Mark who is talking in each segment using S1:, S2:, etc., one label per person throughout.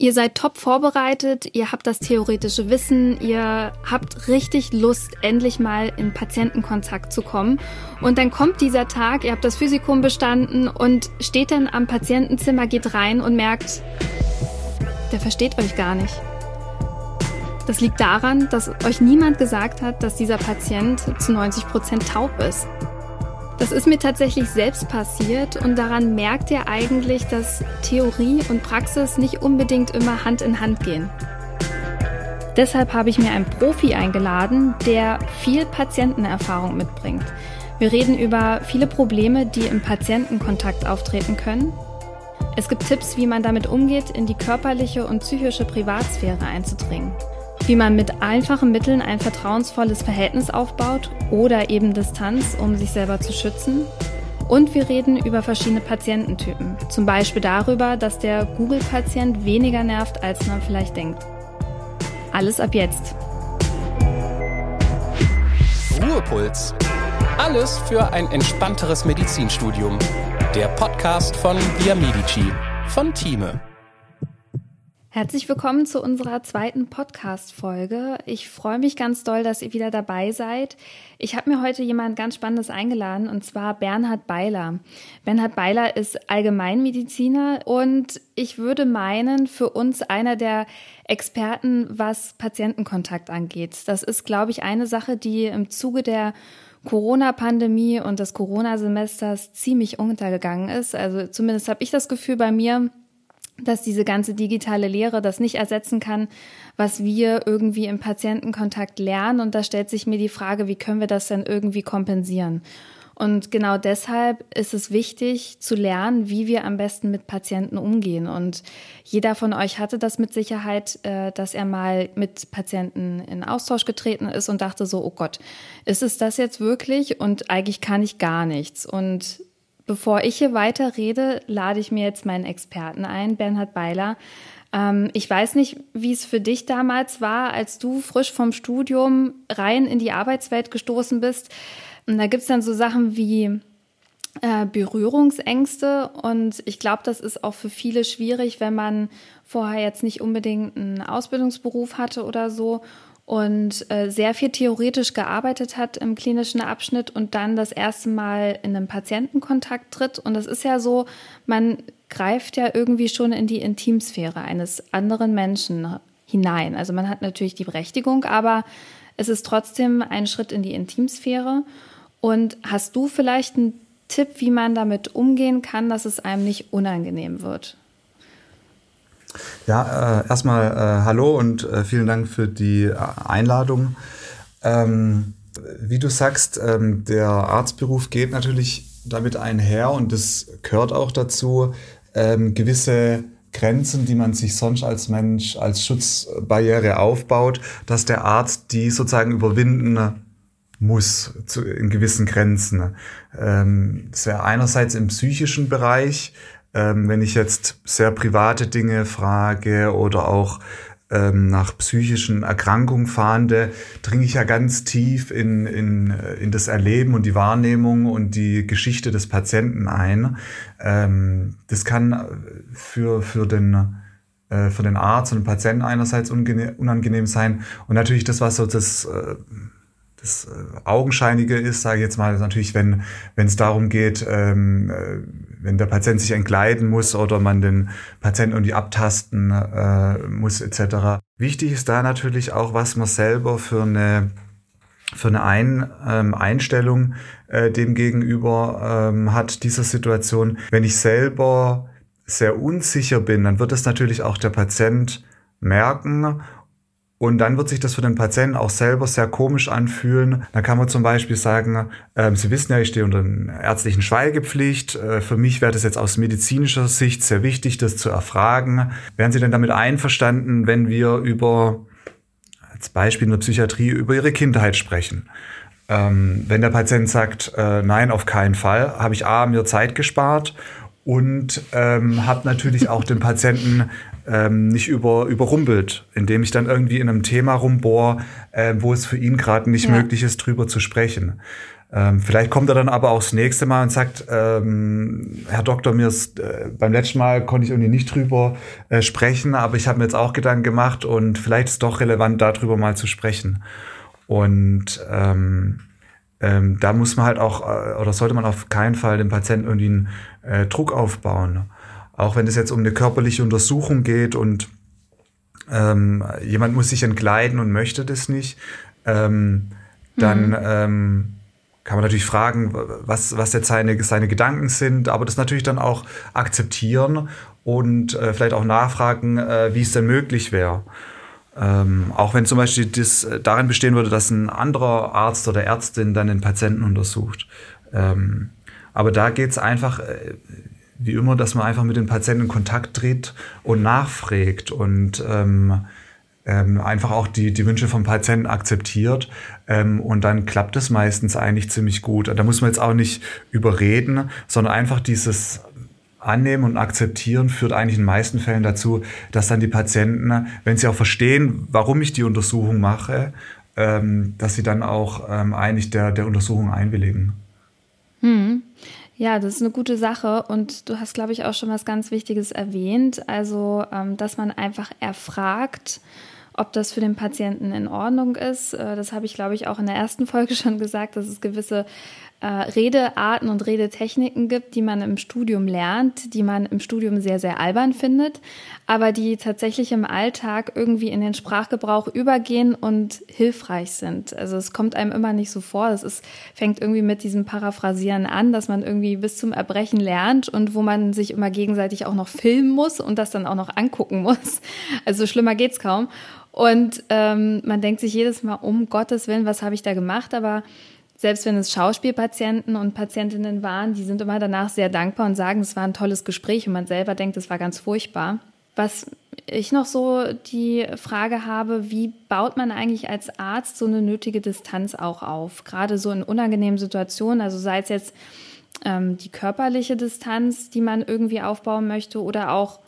S1: Ihr seid top vorbereitet, ihr habt das theoretische Wissen, ihr habt richtig Lust, endlich mal in Patientenkontakt zu kommen. Und dann kommt dieser Tag, ihr habt das Physikum bestanden und steht dann am Patientenzimmer, geht rein und merkt, der versteht euch gar nicht. Das liegt daran, dass euch niemand gesagt hat, dass dieser Patient zu 90 Prozent taub ist. Das ist mir tatsächlich selbst passiert und daran merkt ihr eigentlich, dass Theorie und Praxis nicht unbedingt immer Hand in Hand gehen. Deshalb habe ich mir einen Profi eingeladen, der viel Patientenerfahrung mitbringt. Wir reden über viele Probleme, die im Patientenkontakt auftreten können. Es gibt Tipps, wie man damit umgeht, in die körperliche und psychische Privatsphäre einzudringen wie man mit einfachen Mitteln ein vertrauensvolles Verhältnis aufbaut oder eben Distanz, um sich selber zu schützen. Und wir reden über verschiedene Patiententypen. Zum Beispiel darüber, dass der Google-Patient weniger nervt, als man vielleicht denkt. Alles ab jetzt.
S2: Ruhepuls. Alles für ein entspannteres Medizinstudium. Der Podcast von Via Medici von Thieme.
S1: Herzlich willkommen zu unserer zweiten Podcast-Folge. Ich freue mich ganz doll, dass ihr wieder dabei seid. Ich habe mir heute jemand ganz Spannendes eingeladen, und zwar Bernhard Beiler. Bernhard Beiler ist Allgemeinmediziner und ich würde meinen, für uns einer der Experten, was Patientenkontakt angeht. Das ist, glaube ich, eine Sache, die im Zuge der Corona-Pandemie und des Corona-Semesters ziemlich untergegangen ist. Also zumindest habe ich das Gefühl bei mir, dass diese ganze digitale Lehre das nicht ersetzen kann, was wir irgendwie im Patientenkontakt lernen. Und da stellt sich mir die Frage, wie können wir das denn irgendwie kompensieren? Und genau deshalb ist es wichtig zu lernen, wie wir am besten mit Patienten umgehen. Und jeder von euch hatte das mit Sicherheit, äh, dass er mal mit Patienten in Austausch getreten ist und dachte so, oh Gott, ist es das jetzt wirklich? Und eigentlich kann ich gar nichts. Und Bevor ich hier weiter rede, lade ich mir jetzt meinen Experten ein, Bernhard Beiler. Ähm, ich weiß nicht, wie es für dich damals war, als du frisch vom Studium rein in die Arbeitswelt gestoßen bist. Und da gibt's dann so Sachen wie äh, Berührungsängste und ich glaube, das ist auch für viele schwierig, wenn man vorher jetzt nicht unbedingt einen Ausbildungsberuf hatte oder so und äh, sehr viel theoretisch gearbeitet hat im klinischen Abschnitt und dann das erste Mal in einem Patientenkontakt tritt. Und das ist ja so, man greift ja irgendwie schon in die Intimsphäre eines anderen Menschen hinein. Also man hat natürlich die Berechtigung, aber es ist trotzdem ein Schritt in die Intimsphäre. Und hast du vielleicht einen Tipp, wie man damit umgehen kann, dass es einem nicht unangenehm wird?
S3: Ja, äh, erstmal äh, hallo und äh, vielen Dank für die äh, Einladung. Ähm, wie du sagst, ähm, der Arztberuf geht natürlich damit einher und das gehört auch dazu, ähm, gewisse Grenzen, die man sich sonst als Mensch als Schutzbarriere aufbaut, dass der Arzt die sozusagen überwinden muss zu, in gewissen Grenzen. Ähm, das wäre einerseits im psychischen Bereich, ähm, wenn ich jetzt sehr private Dinge frage oder auch ähm, nach psychischen Erkrankungen fahnde, dringe ich ja ganz tief in, in, äh, in das Erleben und die Wahrnehmung und die Geschichte des Patienten ein. Ähm, das kann für, für den äh, für den Arzt und den Patienten einerseits unangenehm sein und natürlich das, was so das äh, das äh, Augenscheinige ist, sage ich jetzt mal, natürlich, wenn wenn es darum geht, ähm, äh, wenn der Patient sich entkleiden muss oder man den Patienten irgendwie abtasten äh, muss etc. Wichtig ist da natürlich auch, was man selber für eine für eine Ein, ähm, Einstellung äh, dem gegenüber ähm, hat dieser Situation. Wenn ich selber sehr unsicher bin, dann wird es natürlich auch der Patient merken und dann wird sich das für den Patienten auch selber sehr komisch anfühlen. Da kann man zum Beispiel sagen, äh, Sie wissen ja, ich stehe unter einer ärztlichen Schweigepflicht. Äh, für mich wäre das jetzt aus medizinischer Sicht sehr wichtig, das zu erfragen. Wären Sie denn damit einverstanden, wenn wir über, als Beispiel in der Psychiatrie, über Ihre Kindheit sprechen? Ähm, wenn der Patient sagt, äh, nein, auf keinen Fall, habe ich A, mir Zeit gespart und ähm, habe natürlich auch den Patienten ähm, nicht über, überrumpelt, indem ich dann irgendwie in einem Thema rumbohr, äh, wo es für ihn gerade nicht ja. möglich ist, drüber zu sprechen. Ähm, vielleicht kommt er dann aber auch das nächste Mal und sagt, ähm, Herr Doktor, mir ist, äh, beim letzten Mal konnte ich irgendwie nicht drüber äh, sprechen, aber ich habe mir jetzt auch Gedanken gemacht und vielleicht ist es doch relevant, darüber mal zu sprechen. Und ähm, ähm, da muss man halt auch, äh, oder sollte man auf keinen Fall dem Patienten irgendwie einen äh, Druck aufbauen. Auch wenn es jetzt um eine körperliche Untersuchung geht und ähm, jemand muss sich entkleiden und möchte das nicht, ähm, dann mhm. ähm, kann man natürlich fragen, was, was jetzt seine, seine Gedanken sind, aber das natürlich dann auch akzeptieren und äh, vielleicht auch nachfragen, äh, wie es denn möglich wäre. Ähm, auch wenn zum Beispiel das äh, darin bestehen würde, dass ein anderer Arzt oder Ärztin dann den Patienten untersucht. Ähm, aber da geht es einfach, äh, wie immer, dass man einfach mit den Patienten in Kontakt tritt und nachfragt und ähm, ähm, einfach auch die, die Wünsche vom Patienten akzeptiert. Ähm, und dann klappt es meistens eigentlich ziemlich gut. Da muss man jetzt auch nicht überreden, sondern einfach dieses Annehmen und Akzeptieren führt eigentlich in den meisten Fällen dazu, dass dann die Patienten, wenn sie auch verstehen, warum ich die Untersuchung mache, ähm, dass sie dann auch ähm, eigentlich der, der Untersuchung einwilligen.
S1: Hm. Ja, das ist eine gute Sache und du hast, glaube ich, auch schon was ganz Wichtiges erwähnt, also ähm, dass man einfach erfragt, ob das für den Patienten in Ordnung ist. Äh, das habe ich, glaube ich, auch in der ersten Folge schon gesagt, dass es gewisse äh, Redearten und Redetechniken gibt, die man im Studium lernt, die man im Studium sehr, sehr albern findet, aber die tatsächlich im Alltag irgendwie in den Sprachgebrauch übergehen und hilfreich sind. Also es kommt einem immer nicht so vor. Es ist, fängt irgendwie mit diesem Paraphrasieren an, dass man irgendwie bis zum Erbrechen lernt und wo man sich immer gegenseitig auch noch filmen muss und das dann auch noch angucken muss. Also schlimmer geht's kaum. Und ähm, man denkt sich jedes Mal, um Gottes Willen, was habe ich da gemacht? Aber selbst wenn es Schauspielpatienten und Patientinnen waren, die sind immer danach sehr dankbar und sagen, es war ein tolles Gespräch und man selber denkt, es war ganz furchtbar. Was ich noch so die Frage habe, wie baut man eigentlich als Arzt so eine nötige Distanz auch auf? Gerade so in unangenehmen Situationen, also sei es jetzt ähm, die körperliche Distanz, die man irgendwie aufbauen möchte oder auch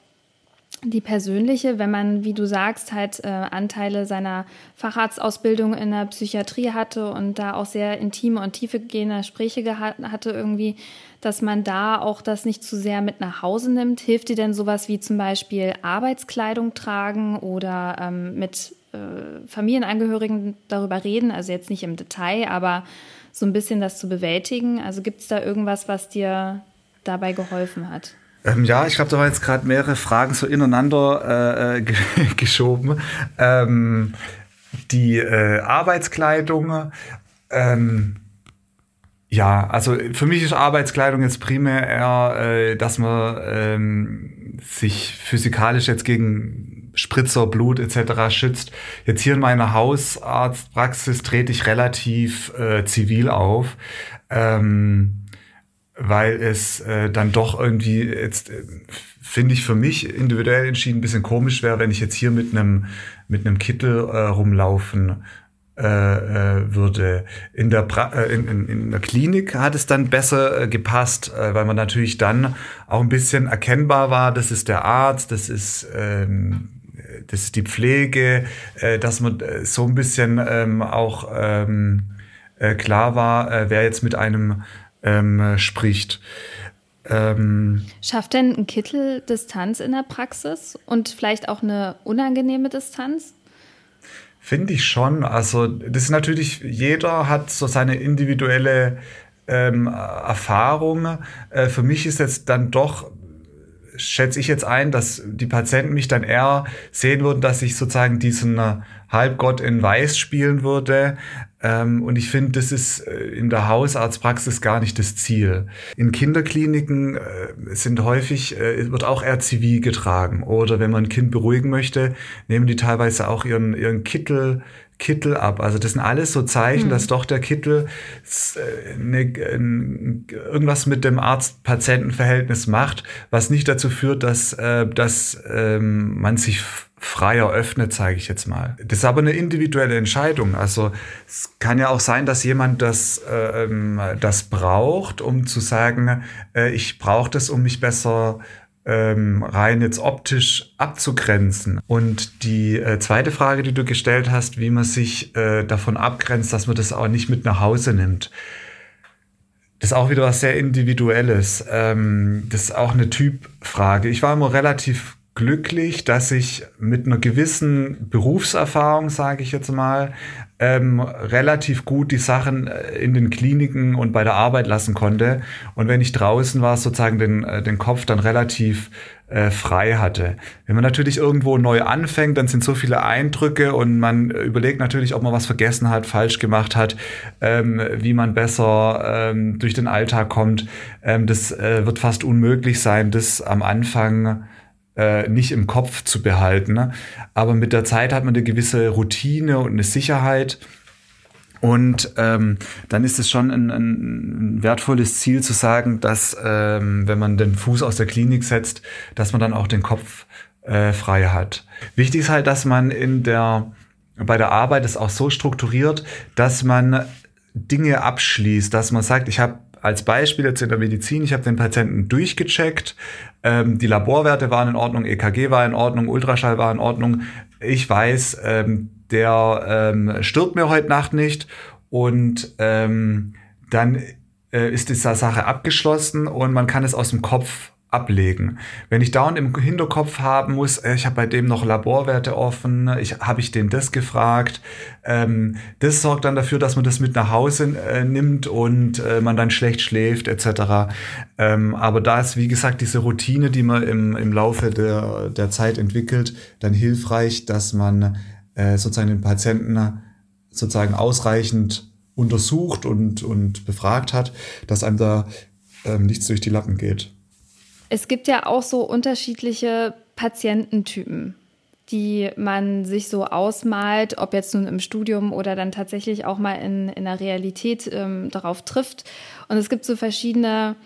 S1: die persönliche, wenn man, wie du sagst, halt äh, Anteile seiner Facharztausbildung in der Psychiatrie hatte und da auch sehr intime und tiefegehende Gespräche hatte irgendwie, dass man da auch das nicht zu sehr mit nach Hause nimmt. Hilft dir denn sowas wie zum Beispiel Arbeitskleidung tragen oder ähm, mit äh, Familienangehörigen darüber reden? Also jetzt nicht im Detail, aber so ein bisschen das zu bewältigen. Also gibt es da irgendwas, was dir dabei geholfen hat?
S3: Ähm, ja, ich glaube, da waren jetzt gerade mehrere Fragen so ineinander äh, äh geschoben. Ähm, die äh, Arbeitskleidung, ähm, ja, also für mich ist Arbeitskleidung jetzt primär eher, äh, dass man ähm, sich physikalisch jetzt gegen Spritzer, Blut etc. schützt. Jetzt hier in meiner Hausarztpraxis trete ich relativ äh, zivil auf. Ähm, weil es äh, dann doch irgendwie jetzt äh, finde ich für mich individuell entschieden ein bisschen komisch wäre, wenn ich jetzt hier mit einem mit einem Kittel äh, rumlaufen äh, äh, würde. In der pra äh, in, in, in der Klinik hat es dann besser äh, gepasst, äh, weil man natürlich dann auch ein bisschen erkennbar war, das ist der Arzt, das ist ähm, das ist die Pflege, äh, dass man so ein bisschen ähm, auch ähm, äh, klar war, äh, wer jetzt mit einem ähm, spricht.
S1: Ähm, Schafft denn ein Kittel Distanz in der Praxis und vielleicht auch eine unangenehme Distanz?
S3: Finde ich schon. Also das ist natürlich, jeder hat so seine individuelle ähm, Erfahrung. Äh, für mich ist jetzt dann doch schätze ich jetzt ein, dass die Patienten mich dann eher sehen würden, dass ich sozusagen diesen äh, Halbgott in Weiß spielen würde. Ähm, und ich finde, das ist äh, in der Hausarztpraxis gar nicht das Ziel. In Kinderkliniken äh, sind häufig, wird auch eher zivil getragen. Oder wenn man ein Kind beruhigen möchte, nehmen die teilweise auch ihren, ihren Kittel Kittel ab. Also das sind alles so Zeichen, mhm. dass doch der Kittel eine, irgendwas mit dem Arzt-Patienten-Verhältnis macht, was nicht dazu führt, dass, äh, dass ähm, man sich freier öffnet, zeige ich jetzt mal. Das ist aber eine individuelle Entscheidung. Also es kann ja auch sein, dass jemand das, ähm, das braucht, um zu sagen, äh, ich brauche das, um mich besser ähm, rein jetzt optisch abzugrenzen. Und die äh, zweite Frage, die du gestellt hast, wie man sich äh, davon abgrenzt, dass man das auch nicht mit nach Hause nimmt. Das ist auch wieder was sehr Individuelles. Ähm, das ist auch eine Typfrage. Ich war immer relativ glücklich, dass ich mit einer gewissen Berufserfahrung, sage ich jetzt mal, ähm, relativ gut die Sachen äh, in den Kliniken und bei der Arbeit lassen konnte. Und wenn ich draußen war, sozusagen den, äh, den Kopf dann relativ äh, frei hatte. Wenn man natürlich irgendwo neu anfängt, dann sind so viele Eindrücke und man überlegt natürlich, ob man was vergessen hat, falsch gemacht hat, ähm, wie man besser ähm, durch den Alltag kommt. Ähm, das äh, wird fast unmöglich sein, das am Anfang äh, nicht im Kopf zu behalten. Ne? Aber mit der Zeit hat man eine gewisse Routine und eine Sicherheit. Und ähm, dann ist es schon ein, ein wertvolles Ziel zu sagen, dass ähm, wenn man den Fuß aus der Klinik setzt, dass man dann auch den Kopf äh, frei hat. Wichtig ist halt, dass man in der bei der Arbeit es auch so strukturiert, dass man Dinge abschließt, dass man sagt, ich habe als Beispiel jetzt in der Medizin, ich habe den Patienten durchgecheckt, ähm, die Laborwerte waren in Ordnung, EKG war in Ordnung, Ultraschall war in Ordnung. Ich weiß, ähm, der ähm, stirbt mir heute Nacht nicht und ähm, dann äh, ist diese Sache abgeschlossen und man kann es aus dem Kopf ablegen. Wenn ich dauernd im Hinterkopf haben muss, äh, ich habe bei dem noch Laborwerte offen, ich habe ich den das gefragt, ähm, das sorgt dann dafür, dass man das mit nach Hause äh, nimmt und äh, man dann schlecht schläft etc. Ähm, aber da ist wie gesagt diese Routine, die man im, im Laufe der, der Zeit entwickelt, dann hilfreich, dass man äh, sozusagen den Patienten sozusagen ausreichend untersucht und, und befragt hat, dass einem da ähm, nichts durch die Lappen geht.
S1: Es gibt ja auch so unterschiedliche Patiententypen, die man sich so ausmalt, ob jetzt nun im Studium oder dann tatsächlich auch mal in, in der Realität ähm, darauf trifft. Und es gibt so verschiedene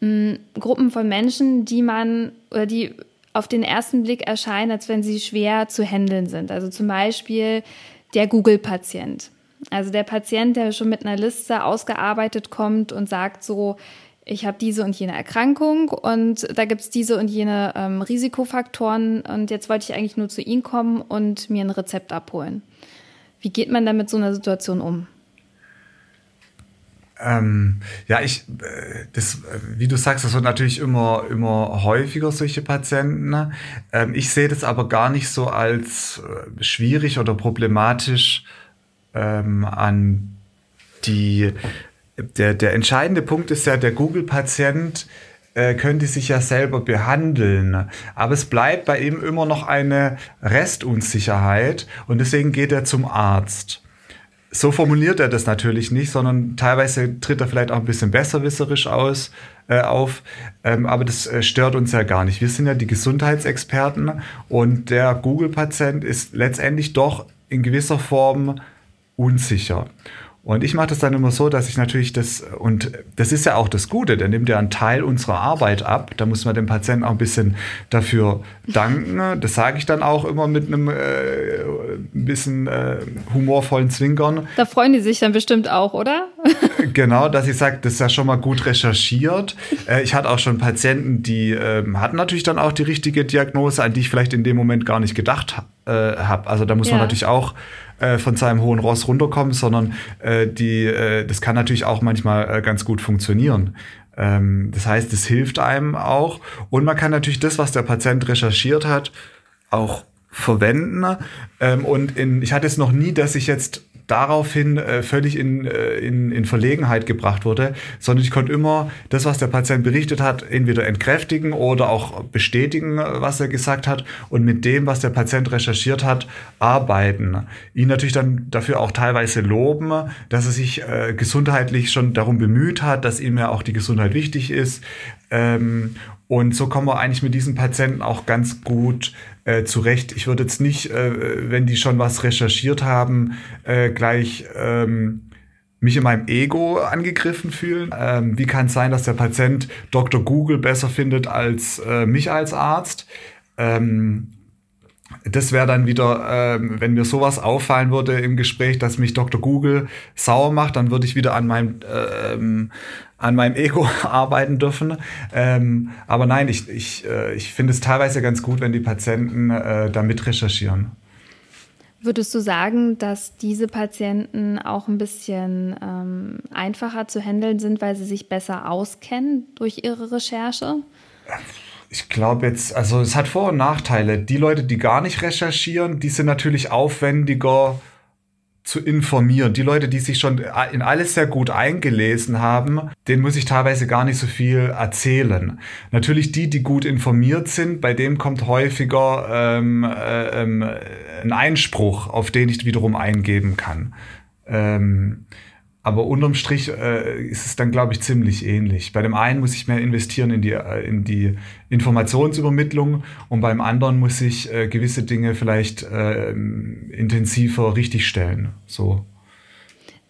S1: mh, hm, Gruppen von Menschen, die man oder die auf den ersten Blick erscheinen, als wenn sie schwer zu handeln sind. Also zum Beispiel der Google-Patient. Also der Patient, der schon mit einer Liste ausgearbeitet kommt und sagt so, ich habe diese und jene Erkrankung und da gibt es diese und jene ähm, Risikofaktoren und jetzt wollte ich eigentlich nur zu Ihnen kommen und mir ein Rezept abholen. Wie geht man dann mit so einer Situation um?
S3: Ähm, ja, ich, äh, das, wie du sagst, das wird natürlich immer, immer häufiger, solche Patienten. Ne? Ähm, ich sehe das aber gar nicht so als äh, schwierig oder problematisch ähm, an die der, der entscheidende Punkt ist ja, der Google-Patient äh, könnte sich ja selber behandeln. Aber es bleibt bei ihm immer noch eine Restunsicherheit und deswegen geht er zum Arzt. So formuliert er das natürlich nicht, sondern teilweise tritt er vielleicht auch ein bisschen besserwisserisch aus, äh, auf. Ähm, aber das äh, stört uns ja gar nicht. Wir sind ja die Gesundheitsexperten und der Google-Patient ist letztendlich doch in gewisser Form unsicher. Und ich mache das dann immer so, dass ich natürlich das, und das ist ja auch das Gute, der nimmt ja einen Teil unserer Arbeit ab. Da muss man dem Patienten auch ein bisschen dafür danken. Das sage ich dann auch immer mit einem äh, ein bisschen äh, humorvollen Zwinkern.
S1: Da freuen die sich dann bestimmt auch, oder?
S3: genau, dass ich sage, das ist ja schon mal gut recherchiert. Äh, ich hatte auch schon Patienten, die äh, hatten natürlich dann auch die richtige Diagnose, an die ich vielleicht in dem Moment gar nicht gedacht äh, habe. Also da muss ja. man natürlich auch äh, von seinem hohen Ross runterkommen, sondern äh, die, äh, das kann natürlich auch manchmal äh, ganz gut funktionieren. Ähm, das heißt, es hilft einem auch. Und man kann natürlich das, was der Patient recherchiert hat, auch verwenden. Ähm, und in, ich hatte es noch nie, dass ich jetzt daraufhin äh, völlig in, äh, in, in Verlegenheit gebracht wurde, sondern ich konnte immer das, was der Patient berichtet hat, entweder entkräftigen oder auch bestätigen, was er gesagt hat und mit dem, was der Patient recherchiert hat, arbeiten. Ihn natürlich dann dafür auch teilweise loben, dass er sich äh, gesundheitlich schon darum bemüht hat, dass ihm ja auch die Gesundheit wichtig ist. Ähm, und so kommen wir eigentlich mit diesen Patienten auch ganz gut äh, zurecht. Ich würde jetzt nicht, äh, wenn die schon was recherchiert haben, äh, gleich ähm, mich in meinem Ego angegriffen fühlen. Ähm, wie kann es sein, dass der Patient Dr. Google besser findet als äh, mich als Arzt? Ähm, das wäre dann wieder, ähm, wenn mir sowas auffallen würde im Gespräch, dass mich Dr. Google sauer macht, dann würde ich wieder an meinem, ähm, an meinem Ego arbeiten dürfen. Ähm, aber nein, ich, ich, äh, ich finde es teilweise ganz gut, wenn die Patienten äh, da mit recherchieren.
S1: Würdest du sagen, dass diese Patienten auch ein bisschen ähm, einfacher zu handeln sind, weil sie sich besser auskennen durch ihre Recherche?
S3: Ich glaube jetzt, also es hat Vor- und Nachteile. Die Leute, die gar nicht recherchieren, die sind natürlich aufwendiger zu informieren. Die Leute, die sich schon in alles sehr gut eingelesen haben, denen muss ich teilweise gar nicht so viel erzählen. Natürlich die, die gut informiert sind, bei dem kommt häufiger ähm, äh, ähm, ein Einspruch, auf den ich wiederum eingeben kann. Ähm, aber unterm Strich äh, ist es dann, glaube ich, ziemlich ähnlich. Bei dem einen muss ich mehr investieren in die, äh, in die Informationsübermittlung und beim anderen muss ich äh, gewisse Dinge vielleicht äh, intensiver richtigstellen. So.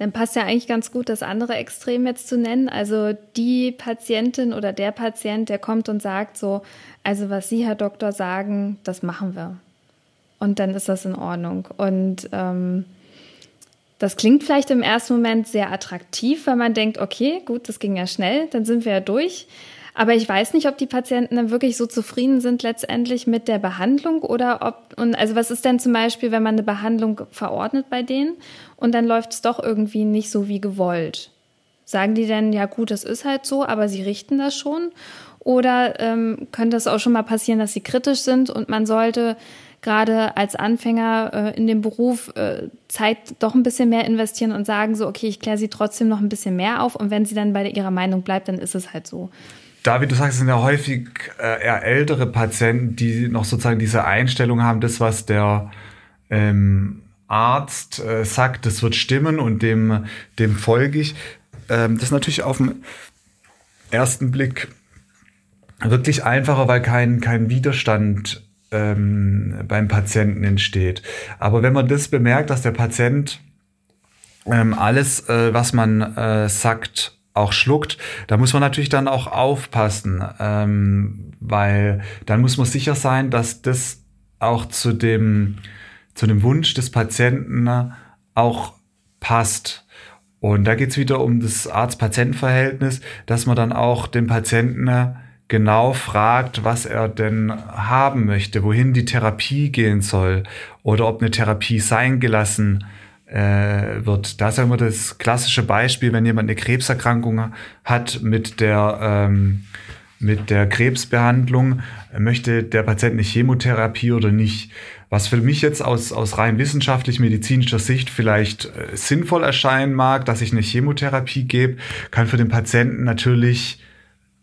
S1: Dann passt ja eigentlich ganz gut, das andere Extrem jetzt zu nennen. Also die Patientin oder der Patient, der kommt und sagt so, also was Sie, Herr Doktor, sagen, das machen wir. Und dann ist das in Ordnung. Und ähm, das klingt vielleicht im ersten Moment sehr attraktiv, weil man denkt, okay, gut, das ging ja schnell, dann sind wir ja durch. Aber ich weiß nicht, ob die Patienten dann wirklich so zufrieden sind letztendlich mit der Behandlung oder ob, und also was ist denn zum Beispiel, wenn man eine Behandlung verordnet bei denen und dann läuft es doch irgendwie nicht so wie gewollt? Sagen die denn, ja gut, das ist halt so, aber sie richten das schon? Oder ähm, könnte es auch schon mal passieren, dass sie kritisch sind und man sollte gerade als Anfänger äh, in dem Beruf äh, Zeit doch ein bisschen mehr investieren und sagen so, okay, ich kläre sie trotzdem noch ein bisschen mehr auf und wenn sie dann bei ihrer Meinung bleibt, dann ist es halt so.
S3: Da, wie du sagst, sind ja häufig äh, eher ältere Patienten, die noch sozusagen diese Einstellung haben, das, was der ähm, Arzt äh, sagt, das wird stimmen und dem, dem folge ich. Ähm, das ist natürlich auf den ersten Blick wirklich einfacher, weil kein, kein Widerstand ähm, beim Patienten entsteht. Aber wenn man das bemerkt, dass der Patient ähm, alles, äh, was man äh, sagt, auch schluckt, da muss man natürlich dann auch aufpassen, ähm, weil dann muss man sicher sein, dass das auch zu dem, zu dem Wunsch des Patienten auch passt. Und da geht's wieder um das Arzt-Patienten-Verhältnis, dass man dann auch den Patienten genau fragt, was er denn haben möchte, wohin die Therapie gehen soll oder ob eine Therapie sein gelassen äh, wird. Da ist ja immer das klassische Beispiel, wenn jemand eine Krebserkrankung hat mit der ähm, mit der Krebsbehandlung, möchte der Patient eine Chemotherapie oder nicht. Was für mich jetzt aus, aus rein wissenschaftlich-medizinischer Sicht vielleicht äh, sinnvoll erscheinen mag, dass ich eine Chemotherapie gebe, kann für den Patienten natürlich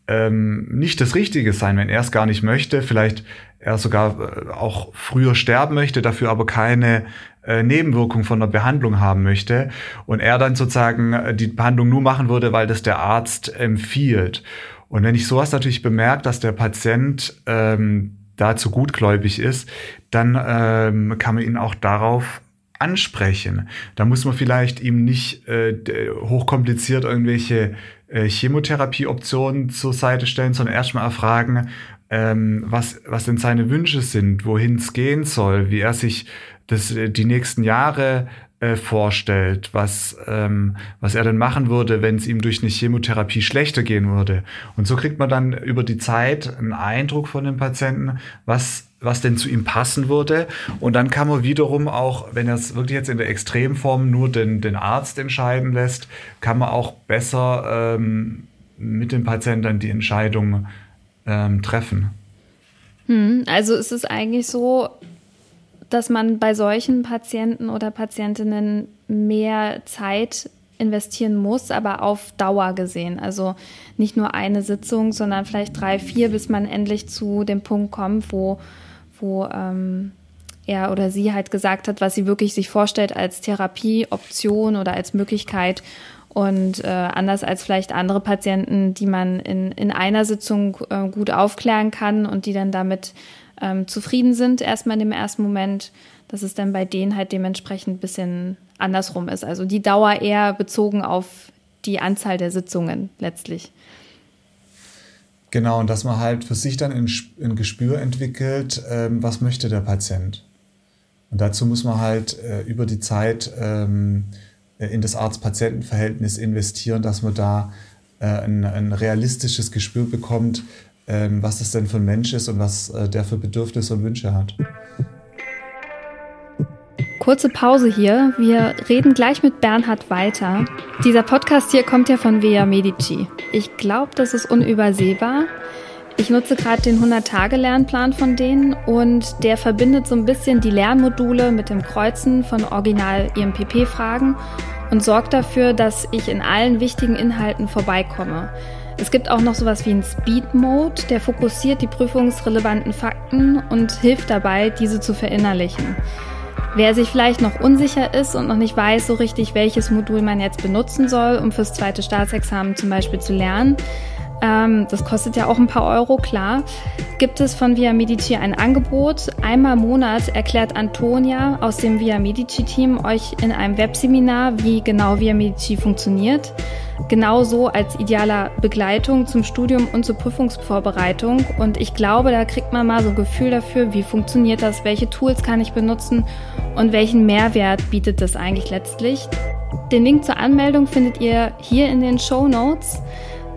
S3: ähm, nicht das Richtige sein, wenn er es gar nicht möchte, vielleicht er sogar äh, auch früher sterben möchte, dafür aber keine äh, Nebenwirkung von der Behandlung haben möchte und er dann sozusagen äh, die Behandlung nur machen würde, weil das der Arzt empfiehlt. Und wenn ich sowas natürlich bemerke, dass der Patient ähm, dazu gutgläubig ist, dann ähm, kann man ihn auch darauf ansprechen. Da muss man vielleicht ihm nicht äh, hochkompliziert irgendwelche äh, Chemotherapieoptionen zur Seite stellen, sondern erstmal erfragen, ähm, was, was denn seine Wünsche sind, wohin es gehen soll, wie er sich das, äh, die nächsten Jahre äh, vorstellt, was, ähm, was er denn machen würde, wenn es ihm durch eine Chemotherapie schlechter gehen würde. Und so kriegt man dann über die Zeit einen Eindruck von dem Patienten, was was denn zu ihm passen würde. Und dann kann man wiederum auch, wenn er es wirklich jetzt in der Extremform nur den, den Arzt entscheiden lässt, kann man auch besser ähm, mit dem Patienten die Entscheidung ähm, treffen.
S1: Hm, also ist es eigentlich so, dass man bei solchen Patienten oder Patientinnen mehr Zeit investieren muss, aber auf Dauer gesehen. Also nicht nur eine Sitzung, sondern vielleicht drei, vier, bis man endlich zu dem Punkt kommt, wo wo ähm, er oder sie halt gesagt hat, was sie wirklich sich vorstellt als Therapieoption oder als Möglichkeit. Und äh, anders als vielleicht andere Patienten, die man in, in einer Sitzung äh, gut aufklären kann und die dann damit ähm, zufrieden sind, erstmal in dem ersten Moment, dass es dann bei denen halt dementsprechend ein bisschen andersrum ist. Also die Dauer eher bezogen auf die Anzahl der Sitzungen letztlich.
S3: Genau, und dass man halt für sich dann ein, Gespür entwickelt, ähm, was möchte der Patient. Und dazu muss man halt äh, über die Zeit ähm, in das Arzt-Patienten-Verhältnis investieren, dass man da äh, ein, ein, realistisches Gespür bekommt, ähm, was das denn für ein Mensch ist und was äh, der für Bedürfnisse und Wünsche hat.
S1: Kurze Pause hier. Wir reden gleich mit Bernhard weiter. Dieser Podcast hier kommt ja von Via Medici. Ich glaube, das ist unübersehbar. Ich nutze gerade den 100-Tage-Lernplan von denen und der verbindet so ein bisschen die Lernmodule mit dem Kreuzen von Original-IMPP-Fragen und sorgt dafür, dass ich in allen wichtigen Inhalten vorbeikomme. Es gibt auch noch sowas wie einen Speed Mode, der fokussiert die prüfungsrelevanten Fakten und hilft dabei, diese zu verinnerlichen. Wer sich vielleicht noch unsicher ist und noch nicht weiß so richtig, welches Modul man jetzt benutzen soll, um fürs zweite Staatsexamen zum Beispiel zu lernen, ähm, das kostet ja auch ein paar Euro, klar, gibt es von Via Medici ein Angebot. Einmal im Monat erklärt Antonia aus dem Via Medici-Team euch in einem Webseminar, wie genau Via Medici funktioniert. Genauso als idealer Begleitung zum Studium und zur Prüfungsvorbereitung. Und ich glaube, da kriegt man mal so ein Gefühl dafür, wie funktioniert das, welche Tools kann ich benutzen und welchen Mehrwert bietet das eigentlich letztlich. Den Link zur Anmeldung findet ihr hier in den Show Notes.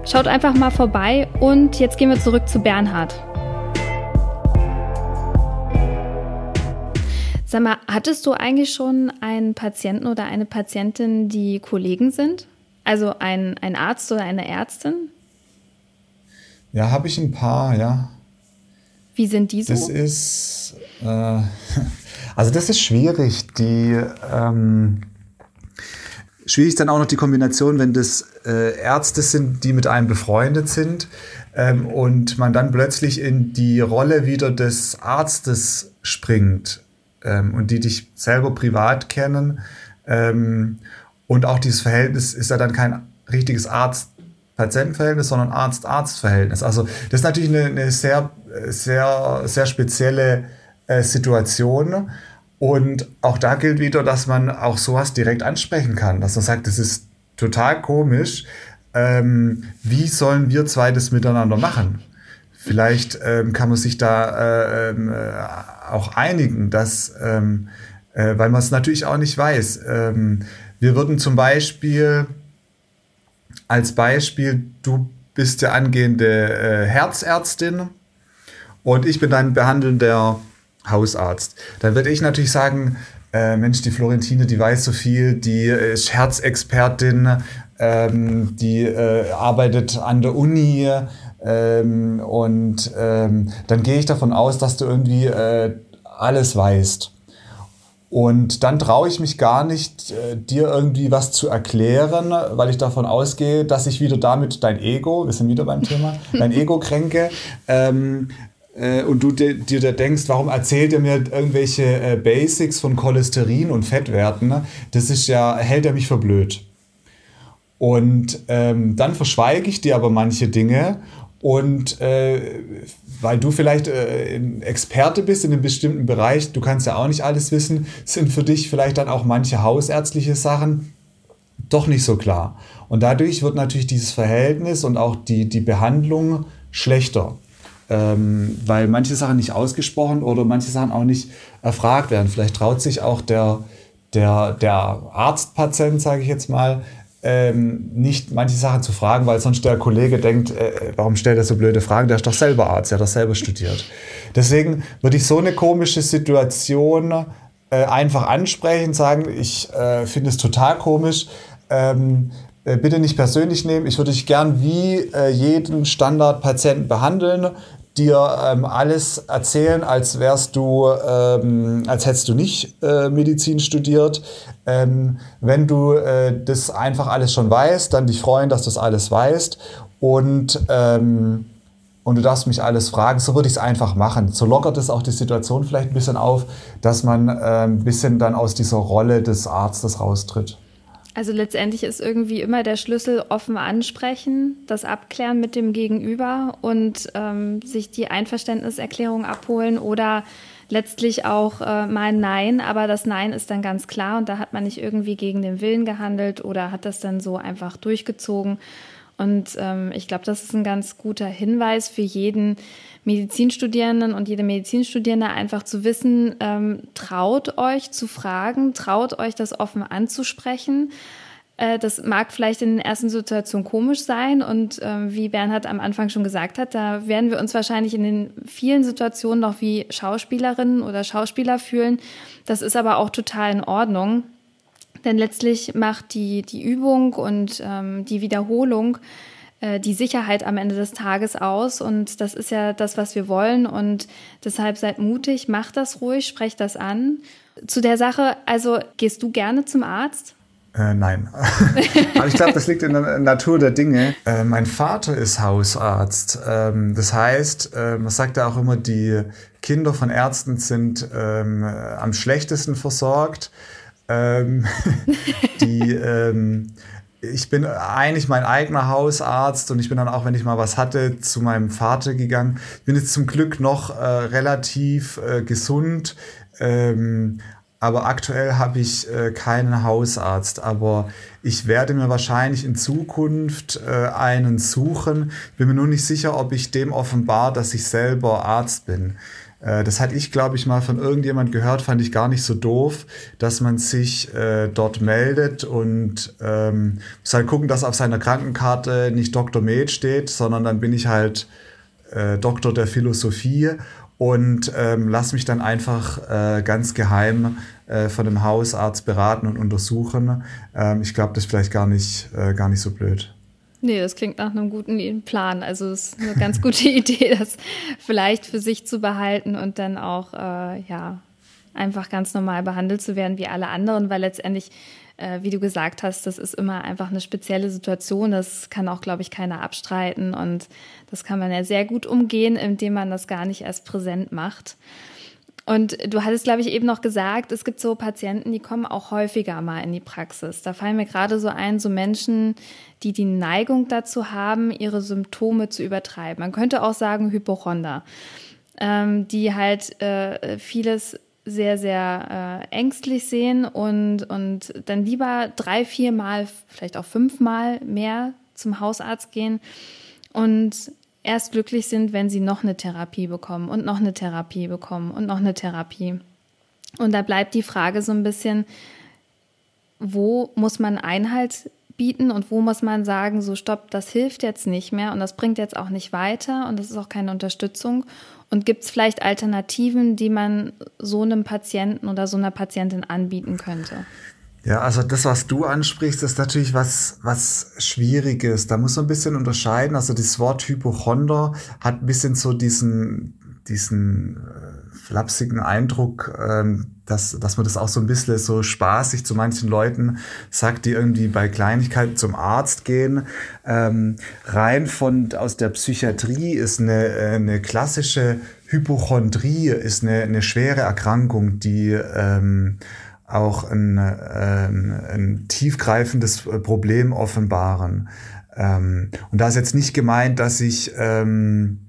S1: Schaut einfach mal vorbei und jetzt gehen wir zurück zu Bernhard. Sag mal, hattest du eigentlich schon einen Patienten oder eine Patientin, die Kollegen sind? Also ein, ein Arzt oder eine Ärztin?
S3: Ja, habe ich ein paar, ja.
S1: Wie sind die so?
S3: Das ist, äh, also das ist schwierig. Die, ähm, schwierig dann auch noch die Kombination, wenn das äh, Ärzte sind, die mit einem befreundet sind ähm, und man dann plötzlich in die Rolle wieder des Arztes springt ähm, und die dich selber privat kennen. Ähm, und auch dieses Verhältnis ist ja dann kein richtiges Arzt-Patienten-Verhältnis, sondern Arzt-Arzt-Verhältnis. Also das ist natürlich eine, eine sehr, sehr, sehr spezielle äh, Situation. Und auch da gilt wieder, dass man auch sowas direkt ansprechen kann, dass man sagt, das ist total komisch. Ähm, wie sollen wir zwei das miteinander machen? Vielleicht ähm, kann man sich da äh, äh, auch einigen, dass, ähm, äh, weil man es natürlich auch nicht weiß. Ähm, wir würden zum Beispiel als Beispiel, du bist der angehende äh, Herzärztin und ich bin dein behandelnder Hausarzt. Dann würde ich natürlich sagen, äh, Mensch, die Florentine, die weiß so viel, die ist Herzexpertin, ähm, die äh, arbeitet an der Uni ähm, und ähm, dann gehe ich davon aus, dass du irgendwie äh, alles weißt. Und dann traue ich mich gar nicht, äh, dir irgendwie was zu erklären, weil ich davon ausgehe, dass ich wieder damit dein Ego, wir sind wieder beim Thema, dein Ego kränke, ähm, äh, und du dir, dir denkst, warum erzählt er mir irgendwelche äh, Basics von Cholesterin und Fettwerten? Ne? Das ist ja, hält er mich für blöd. Und ähm, dann verschweige ich dir aber manche Dinge und äh, weil du vielleicht äh, Experte bist in einem bestimmten Bereich, du kannst ja auch nicht alles wissen, sind für dich vielleicht dann auch manche hausärztliche Sachen doch nicht so klar. Und dadurch wird natürlich dieses Verhältnis und auch die, die Behandlung schlechter ähm, weil manche Sachen nicht ausgesprochen oder manche Sachen auch nicht erfragt werden. Vielleicht traut sich auch der, der, der Arztpatient, sage ich jetzt mal, ähm, nicht manche Sachen zu fragen, weil sonst der Kollege denkt, äh, warum stellt er so blöde Fragen? Der ist doch selber Arzt, der hat doch selber studiert. Deswegen würde ich so eine komische Situation äh, einfach ansprechen, sagen, ich äh, finde es total komisch. Ähm, äh, bitte nicht persönlich nehmen. Ich würde dich gern wie äh, jeden Standardpatienten behandeln dir ähm, alles erzählen, als wärst du, ähm, als hättest du nicht äh, Medizin studiert. Ähm, wenn du äh, das einfach alles schon weißt, dann dich freuen, dass du das alles weißt und ähm, und du darfst mich alles fragen, so würde ich es einfach machen. So lockert es auch die Situation vielleicht ein bisschen auf, dass man äh, ein bisschen dann aus dieser Rolle des Arztes raustritt.
S1: Also letztendlich ist irgendwie immer der Schlüssel offen ansprechen, das Abklären mit dem Gegenüber und ähm, sich die Einverständniserklärung abholen oder letztlich auch äh, mal Nein, aber das Nein ist dann ganz klar und da hat man nicht irgendwie gegen den Willen gehandelt oder hat das dann so einfach durchgezogen. Und ähm, ich glaube, das ist ein ganz guter Hinweis für jeden Medizinstudierenden und jede Medizinstudierende, einfach zu wissen, ähm, traut euch zu fragen, traut euch das offen anzusprechen. Äh, das mag vielleicht in den ersten Situationen komisch sein und äh, wie Bernhard am Anfang schon gesagt hat, da werden wir uns wahrscheinlich in den vielen Situationen noch wie Schauspielerinnen oder Schauspieler fühlen. Das ist aber auch total in Ordnung. Denn letztlich macht die, die Übung und ähm, die Wiederholung äh, die Sicherheit am Ende des Tages aus. Und das ist ja das, was wir wollen. Und deshalb seid mutig, macht das ruhig, sprecht das an. Zu der Sache, also gehst du gerne zum Arzt?
S3: Äh, nein. Aber ich glaube, das liegt in der Natur der Dinge. Äh, mein Vater ist Hausarzt. Ähm, das heißt, äh, man sagt ja auch immer, die Kinder von Ärzten sind ähm, am schlechtesten versorgt. Ähm, die, ähm, ich bin eigentlich mein eigener Hausarzt und ich bin dann auch, wenn ich mal was hatte, zu meinem Vater gegangen. Ich bin jetzt zum Glück noch äh, relativ äh, gesund, ähm, aber aktuell habe ich äh, keinen Hausarzt. Aber ich werde mir wahrscheinlich in Zukunft äh, einen suchen. Bin mir nur nicht sicher, ob ich dem offenbar, dass ich selber Arzt bin. Äh, das hatte ich, glaube ich, mal von irgendjemand gehört, fand ich gar nicht so doof, dass man sich äh, dort meldet und ähm, muss halt gucken, dass auf seiner Krankenkarte nicht Dr. Med steht, sondern dann bin ich halt äh, Doktor der Philosophie und ähm, lass mich dann einfach äh, ganz geheim äh, von dem Hausarzt beraten und untersuchen. Ähm, ich glaube, das ist vielleicht gar nicht, äh, gar nicht so blöd.
S1: Nee, das klingt nach einem guten Plan. Also es ist eine ganz gute Idee, das vielleicht für sich zu behalten und dann auch äh, ja einfach ganz normal behandelt zu werden wie alle anderen, weil letztendlich, äh, wie du gesagt hast, das ist immer einfach eine spezielle Situation. Das kann auch, glaube ich, keiner abstreiten und das kann man ja sehr gut umgehen, indem man das gar nicht erst präsent macht. Und du hattest, glaube ich, eben noch gesagt, es gibt so Patienten, die kommen auch häufiger mal in die Praxis. Da fallen mir gerade so ein, so Menschen, die die Neigung dazu haben, ihre Symptome zu übertreiben. Man könnte auch sagen Hypochonder, ähm, die halt äh, vieles sehr, sehr äh, ängstlich sehen und, und dann lieber drei, vier Mal, vielleicht auch fünfmal mehr zum Hausarzt gehen und erst glücklich sind, wenn sie noch eine Therapie bekommen und noch eine Therapie bekommen und noch eine Therapie. Und da bleibt die Frage so ein bisschen, wo muss man Einhalt bieten und wo muss man sagen, so stopp, das hilft jetzt nicht mehr und das bringt jetzt auch nicht weiter und das ist auch keine Unterstützung. Und gibt es vielleicht Alternativen, die man so einem Patienten oder so einer Patientin anbieten könnte?
S3: Ja, also das, was du ansprichst, ist natürlich was, was Schwieriges. Da muss man ein bisschen unterscheiden. Also das Wort Hypochonder hat ein bisschen so diesen, diesen äh, flapsigen Eindruck, ähm, dass, dass man das auch so ein bisschen so spaßig zu manchen Leuten sagt, die irgendwie bei Kleinigkeiten zum Arzt gehen. Ähm, rein von aus der Psychiatrie ist eine, äh, eine klassische Hypochondrie, ist eine, eine schwere Erkrankung, die ähm, auch ein, ein, ein tiefgreifendes Problem offenbaren. Ähm, und da ist jetzt nicht gemeint, dass ich ähm,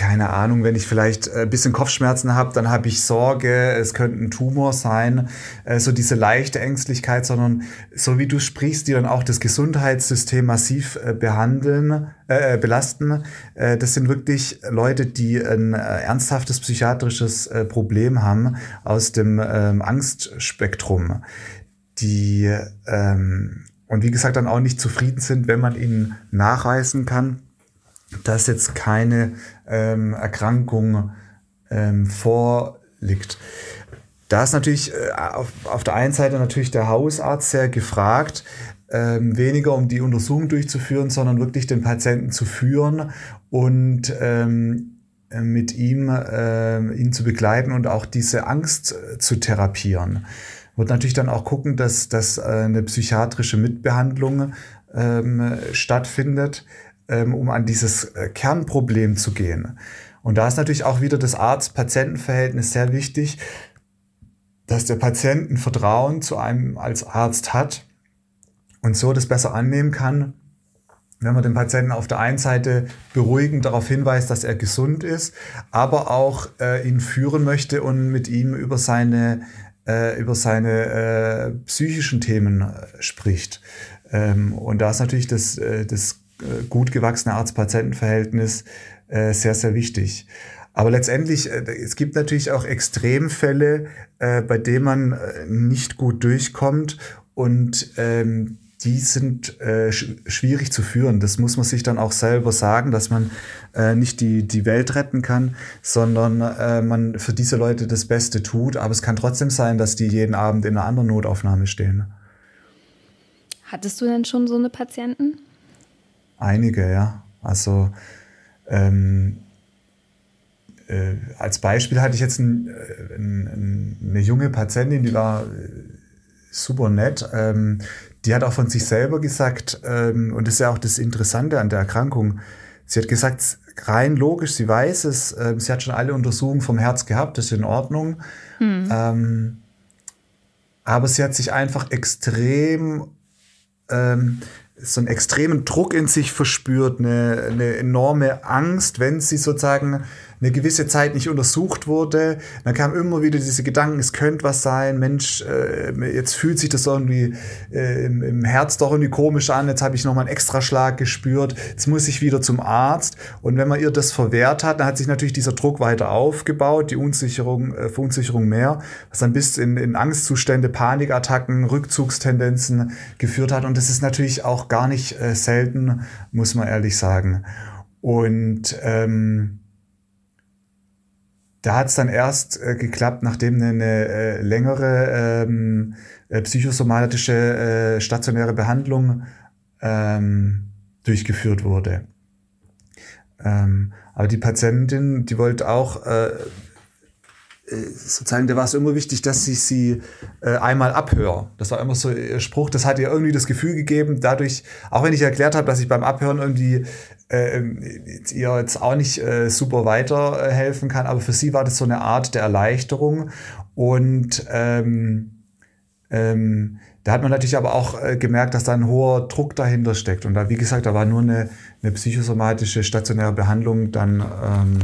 S3: keine Ahnung, wenn ich vielleicht ein bisschen Kopfschmerzen habe, dann habe ich Sorge, es könnte ein Tumor sein, äh, so diese leichte Ängstlichkeit, sondern so wie du sprichst, die dann auch das Gesundheitssystem massiv äh, behandeln, äh, belasten. Äh, das sind wirklich Leute, die ein äh, ernsthaftes psychiatrisches äh, Problem haben aus dem ähm, Angstspektrum, die ähm, und wie gesagt dann auch nicht zufrieden sind, wenn man ihnen nachweisen kann, dass jetzt keine ähm, Erkrankung ähm, vorliegt. Da ist natürlich äh, auf, auf der einen Seite natürlich der Hausarzt sehr gefragt, ähm, weniger um die Untersuchung durchzuführen, sondern wirklich den Patienten zu führen und ähm, mit ihm äh, ihn zu begleiten und auch diese Angst äh, zu therapieren. Wird natürlich dann auch gucken, dass, dass äh, eine psychiatrische Mitbehandlung ähm, stattfindet ähm, um an dieses äh, Kernproblem zu gehen. Und da ist natürlich auch wieder das Arzt-Patienten-Verhältnis sehr wichtig, dass der Patient ein Vertrauen zu einem als Arzt hat und so das besser annehmen kann, wenn man den Patienten auf der einen Seite beruhigend darauf hinweist, dass er gesund ist, aber auch äh, ihn führen möchte und mit ihm über seine, äh, über seine äh, psychischen Themen äh, spricht. Ähm, und da ist natürlich das, das gut gewachsene Arzt-Patienten-Verhältnis äh, sehr, sehr wichtig. Aber letztendlich, äh, es gibt natürlich auch Extremfälle, äh, bei denen man äh, nicht gut durchkommt und ähm, die sind äh, sch schwierig zu führen. Das muss man sich dann auch selber sagen, dass man äh, nicht die, die Welt retten kann, sondern äh, man für diese Leute das Beste tut. Aber es kann trotzdem sein, dass die jeden Abend in einer anderen Notaufnahme stehen.
S1: Hattest du denn schon so eine Patienten?
S3: Einige, ja. Also ähm, äh, als Beispiel hatte ich jetzt ein, äh, ein, eine junge Patientin, die war äh, super nett. Ähm, die hat auch von sich selber gesagt, ähm, und das ist ja auch das Interessante an der Erkrankung, sie hat gesagt, rein logisch, sie weiß es, äh, sie hat schon alle Untersuchungen vom Herz gehabt, das ist in Ordnung. Hm. Ähm, aber sie hat sich einfach extrem ähm, so einen extremen Druck in sich verspürt, eine, eine enorme Angst, wenn sie sozusagen eine gewisse Zeit nicht untersucht wurde. Dann kam immer wieder diese Gedanken, es könnte was sein, Mensch, äh, jetzt fühlt sich das irgendwie äh, im, im, Herz doch irgendwie komisch an, jetzt habe ich nochmal einen Extraschlag gespürt, jetzt muss ich wieder zum Arzt. Und wenn man ihr das verwehrt hat, dann hat sich natürlich dieser Druck weiter aufgebaut, die Unsicherung, äh, Verunsicherung mehr, was dann bis in, in Angstzustände, Panikattacken, Rückzugstendenzen geführt hat. Und das ist natürlich auch gar nicht äh, selten, muss man ehrlich sagen. Und ähm, da hat es dann erst äh, geklappt, nachdem eine äh, längere ähm, äh, psychosomatische äh, stationäre Behandlung ähm, durchgeführt wurde. Ähm, aber die Patientin, die wollte auch äh, sozusagen, da war es immer wichtig, dass ich sie äh, einmal abhöre. Das war immer so ihr Spruch. Das hat ihr irgendwie das Gefühl gegeben, dadurch, auch wenn ich erklärt habe, dass ich beim Abhören irgendwie äh, ihr jetzt auch nicht äh, super weiterhelfen kann, aber für sie war das so eine Art der Erleichterung. Und ähm, ähm, da hat man natürlich aber auch äh, gemerkt, dass da ein hoher Druck dahinter steckt. Und da, wie gesagt, da war nur eine, eine psychosomatische stationäre Behandlung dann ähm,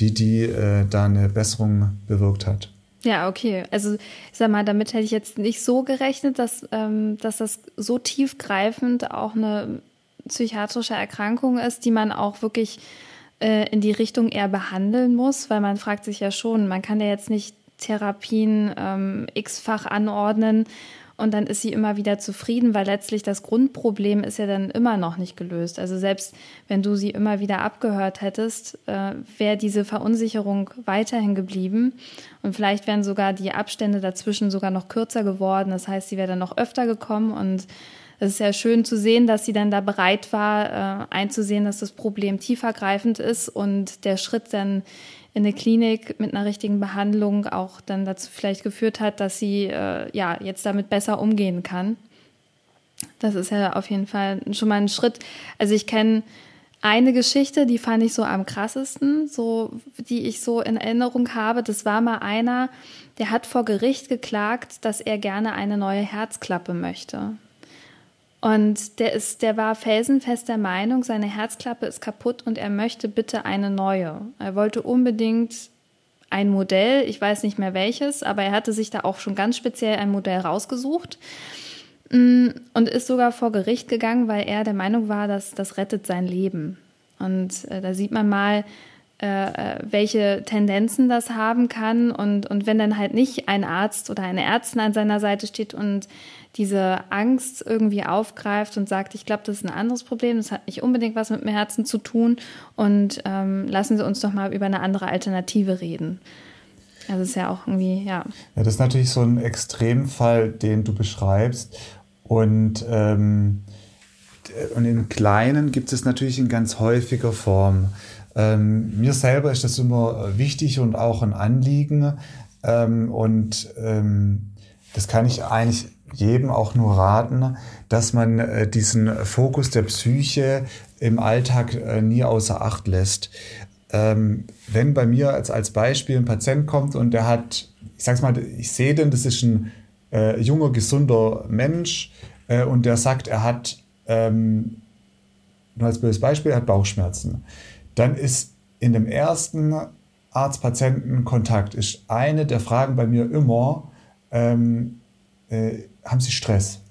S3: die, die äh, da eine Besserung bewirkt hat.
S1: Ja, okay. Also ich sag mal, damit hätte ich jetzt nicht so gerechnet, dass, ähm, dass das so tiefgreifend auch eine psychiatrische Erkrankung ist, die man auch wirklich äh, in die Richtung eher behandeln muss, weil man fragt sich ja schon, man kann ja jetzt nicht Therapien ähm, x-fach anordnen und dann ist sie immer wieder zufrieden, weil letztlich das Grundproblem ist ja dann immer noch nicht gelöst. Also selbst wenn du sie immer wieder abgehört hättest, äh, wäre diese Verunsicherung weiterhin geblieben und vielleicht wären sogar die Abstände dazwischen sogar noch kürzer geworden. Das heißt, sie wäre dann noch öfter gekommen und es ist ja schön zu sehen, dass sie dann da bereit war, äh, einzusehen, dass das Problem tiefergreifend ist und der Schritt dann in eine Klinik mit einer richtigen Behandlung auch dann dazu vielleicht geführt hat, dass sie äh, ja jetzt damit besser umgehen kann. Das ist ja auf jeden Fall schon mal ein Schritt. Also ich kenne eine Geschichte, die fand ich so am krassesten, so die ich so in Erinnerung habe. Das war mal einer, der hat vor Gericht geklagt, dass er gerne eine neue Herzklappe möchte. Und der ist, der war felsenfest der Meinung, seine Herzklappe ist kaputt und er möchte bitte eine neue. Er wollte unbedingt ein Modell, ich weiß nicht mehr welches, aber er hatte sich da auch schon ganz speziell ein Modell rausgesucht mm, und ist sogar vor Gericht gegangen, weil er der Meinung war, dass das rettet sein Leben. Und äh, da sieht man mal, äh, äh welche Tendenzen das haben kann und, und wenn dann halt nicht ein Arzt oder eine Ärztin an seiner Seite steht und diese Angst irgendwie aufgreift und sagt, ich glaube, das ist ein anderes Problem, das hat nicht unbedingt was mit dem Herzen zu tun und ähm, lassen Sie uns doch mal über eine andere Alternative reden. Also ist ja auch irgendwie, ja.
S3: Ja, das ist natürlich so ein Extremfall, den du beschreibst. Und, ähm, und im Kleinen gibt es natürlich in ganz häufiger Form. Ähm, mir selber ist das immer wichtig und auch ein Anliegen. Ähm, und ähm, das kann ich eigentlich jedem auch nur raten, dass man äh, diesen Fokus der Psyche im Alltag äh, nie außer Acht lässt. Ähm, wenn bei mir als, als Beispiel ein Patient kommt und der hat, ich sag's mal, ich sehe den, das ist ein äh, junger, gesunder Mensch äh, und der sagt, er hat, ähm, nur als böses Beispiel, er hat Bauchschmerzen, dann ist in dem ersten Arzt-Patienten-Kontakt ist eine der Fragen bei mir immer, ähm, äh, haben sie Stress?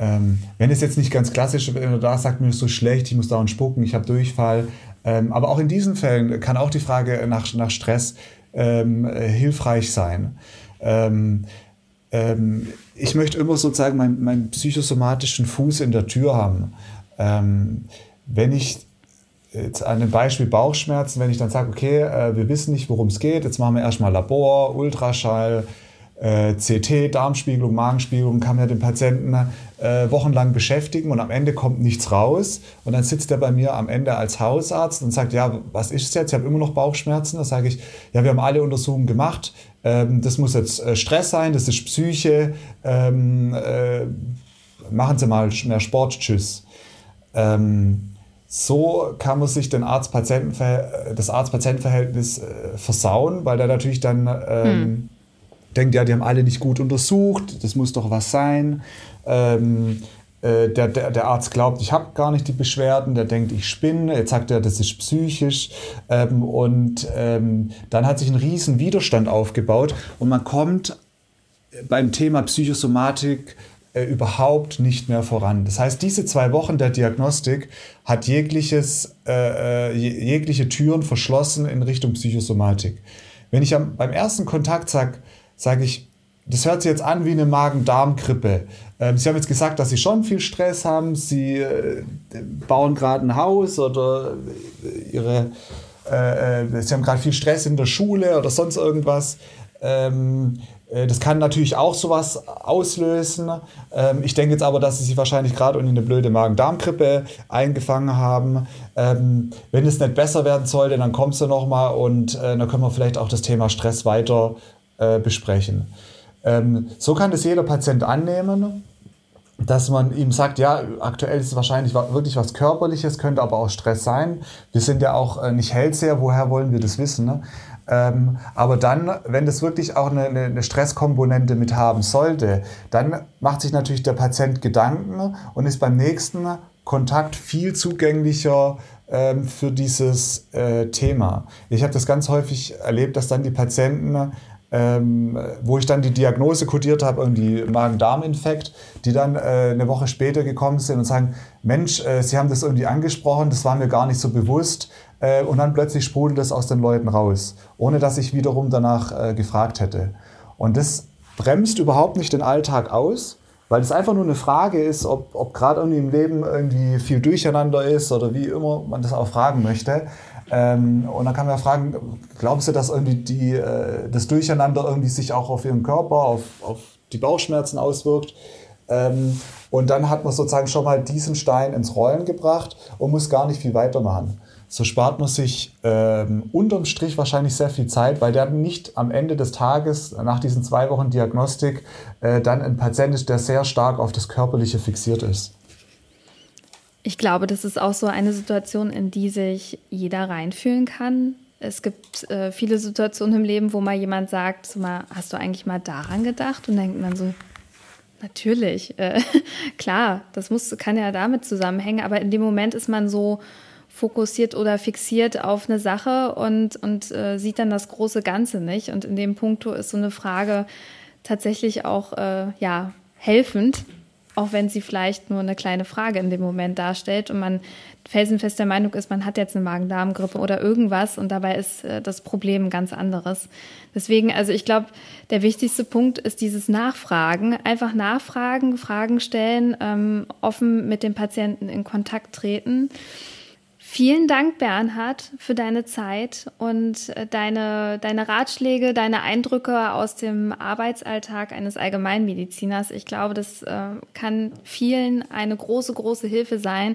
S3: ähm, wenn es jetzt nicht ganz klassisch ist, wenn er da sagt, mir ist so schlecht, ich muss dauernd spucken, ich habe Durchfall. Ähm, aber auch in diesen Fällen kann auch die Frage nach, nach Stress ähm, äh, hilfreich sein. Ähm, ähm, ich möchte immer sozusagen meinen, meinen psychosomatischen Fuß in der Tür haben. Wenn ich jetzt an dem Beispiel Bauchschmerzen, wenn ich dann sage, okay, äh, wir wissen nicht, worum es geht, jetzt machen wir erstmal Labor, Ultraschall, äh, CT, Darmspiegelung, Magenspiegelung, kann man den Patienten äh, wochenlang beschäftigen und am Ende kommt nichts raus. Und dann sitzt er bei mir am Ende als Hausarzt und sagt, ja, was ist es jetzt? Ich habe immer noch Bauchschmerzen. Da sage ich, ja, wir haben alle Untersuchungen gemacht. Ähm, das muss jetzt äh, Stress sein, das ist Psyche. Ähm, äh, machen Sie mal mehr Sport, tschüss. Ähm, so kann man sich den Arzt das Arzt-Patienten-Verhältnis äh, versauen, weil der natürlich dann ähm, hm. Denkt, ja, die haben alle nicht gut untersucht, das muss doch was sein. Ähm, äh, der, der, der, Arzt glaubt, ich habe gar nicht die Beschwerden, der denkt, ich spinne, jetzt sagt er, das ist psychisch. Ähm, und ähm, dann hat sich ein riesen Widerstand aufgebaut und man kommt beim Thema Psychosomatik äh, überhaupt nicht mehr voran. Das heißt, diese zwei Wochen der Diagnostik hat jegliches, äh, äh jegliche Türen verschlossen in Richtung Psychosomatik. Wenn ich am, beim ersten Kontakt sage, sage ich, das hört sich jetzt an wie eine Magen-Darm-Grippe. Ähm, Sie haben jetzt gesagt, dass Sie schon viel Stress haben. Sie äh, bauen gerade ein Haus oder Ihre, äh, äh Sie haben gerade viel Stress in der Schule oder sonst irgendwas. Ähm, äh, das kann natürlich auch sowas auslösen. Ähm, ich denke jetzt aber, dass sie sich wahrscheinlich gerade in eine blöde Magen-Darm-Grippe eingefangen haben. Ähm, wenn es nicht besser werden sollte, dann kommst du nochmal und äh, dann können wir vielleicht auch das Thema Stress weiter äh, besprechen. Ähm, so kann das jeder Patient annehmen, dass man ihm sagt, ja, aktuell ist es wahrscheinlich wirklich was Körperliches, könnte aber auch Stress sein. Wir sind ja auch nicht Hellseher, woher wollen wir das wissen? Ne? Ähm, aber dann, wenn das wirklich auch eine, eine, Stresskomponente mit haben sollte, dann macht sich natürlich der Patient Gedanken und ist beim nächsten Kontakt viel zugänglicher ähm, für dieses äh, Thema. Ich habe das ganz häufig erlebt, dass dann die Patienten ähm, wo ich dann die Diagnose kodiert habe, irgendwie Magen-Darm-Infekt, die dann äh, eine Woche später gekommen sind und sagen, Mensch, äh, Sie haben das irgendwie angesprochen, das war mir gar nicht so bewusst. Äh, und dann plötzlich sprudelt das aus den Leuten raus, ohne dass ich wiederum danach äh, gefragt hätte. Und das bremst überhaupt nicht den Alltag aus, weil es einfach nur eine Frage ist, ob, ob gerade irgendwie im Leben irgendwie viel Durcheinander ist oder wie immer man das auch fragen möchte. Ähm, und dann kann man ja fragen, glauben Sie, dass irgendwie die, äh, das Durcheinander irgendwie sich auch auf Ihren Körper, auf, auf die Bauchschmerzen auswirkt? Ähm, und dann hat man sozusagen schon mal diesen Stein ins Rollen gebracht und muss gar nicht viel weitermachen so spart man sich ähm, unterm Strich wahrscheinlich sehr viel Zeit, weil der nicht am Ende des Tages, nach diesen zwei Wochen Diagnostik, äh, dann ein Patient ist, der sehr stark auf das Körperliche fixiert ist.
S1: Ich glaube, das ist auch so eine Situation, in die sich jeder reinfühlen kann. Es gibt äh, viele Situationen im Leben, wo mal jemand sagt, so mal, hast du eigentlich mal daran gedacht? Und denkt man so, natürlich, äh, klar, das muss, kann ja damit zusammenhängen, aber in dem Moment ist man so fokussiert oder fixiert auf eine Sache und, und äh, sieht dann das große Ganze nicht. Und in dem Punkt ist so eine Frage tatsächlich auch äh, ja, helfend, auch wenn sie vielleicht nur eine kleine Frage in dem Moment darstellt und man felsenfest der Meinung ist, man hat jetzt eine Magen-Darm-Grippe oder irgendwas und dabei ist äh, das Problem ein ganz anderes. Deswegen, also ich glaube, der wichtigste Punkt ist dieses Nachfragen. Einfach nachfragen, Fragen stellen, ähm, offen mit dem Patienten in Kontakt treten. Vielen Dank, Bernhard, für deine Zeit und äh, deine, deine Ratschläge, deine Eindrücke aus dem Arbeitsalltag eines Allgemeinmediziners. Ich glaube, das äh, kann vielen eine große, große Hilfe sein,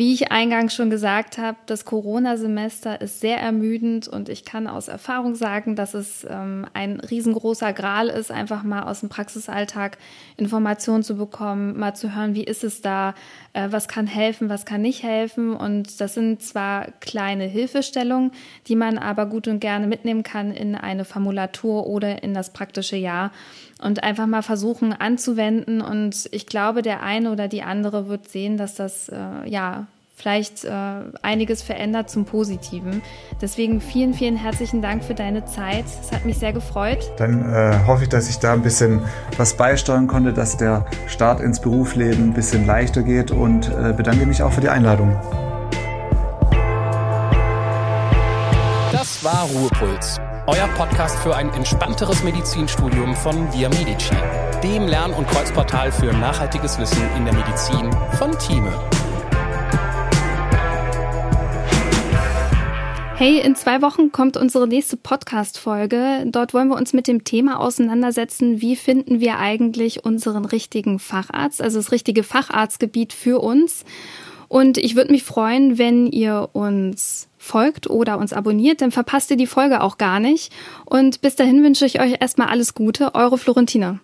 S1: wie ich eingangs schon gesagt habe, das Corona-Semester ist sehr ermüdend und ich kann aus Erfahrung sagen, dass es ähm, ein riesengroßer Gral ist, einfach mal aus dem Praxisalltag Informationen zu bekommen, mal zu hören, wie ist es da, äh, was kann helfen, was kann nicht helfen. Und das sind zwar kleine Hilfestellungen, die man aber gut und gerne mitnehmen kann in eine Formulatur oder in das praktische Jahr und einfach mal versuchen anzuwenden. Und ich glaube, der eine oder die andere wird sehen, dass das äh, ja vielleicht äh, einiges verändert zum Positiven. Deswegen vielen, vielen herzlichen Dank für deine Zeit. Es hat mich sehr gefreut.
S3: Dann äh, hoffe ich, dass ich da ein bisschen was beisteuern konnte, dass der Start ins Berufsleben ein bisschen leichter geht und äh, bedanke mich auch für die Einladung.
S2: Das war Ruhepuls, euer Podcast für ein entspannteres Medizinstudium von Via Medici, dem Lern- und Kreuzportal für nachhaltiges Wissen in der Medizin von Thieme.
S1: Hey, in zwei Wochen kommt unsere nächste Podcast-Folge. Dort wollen wir uns mit dem Thema auseinandersetzen, wie finden wir eigentlich unseren richtigen Facharzt, also das richtige Facharztgebiet für uns. Und ich würde mich freuen, wenn ihr uns folgt oder uns abonniert, dann verpasst ihr die Folge auch gar nicht. Und bis dahin wünsche ich euch erstmal alles Gute, eure Florentina.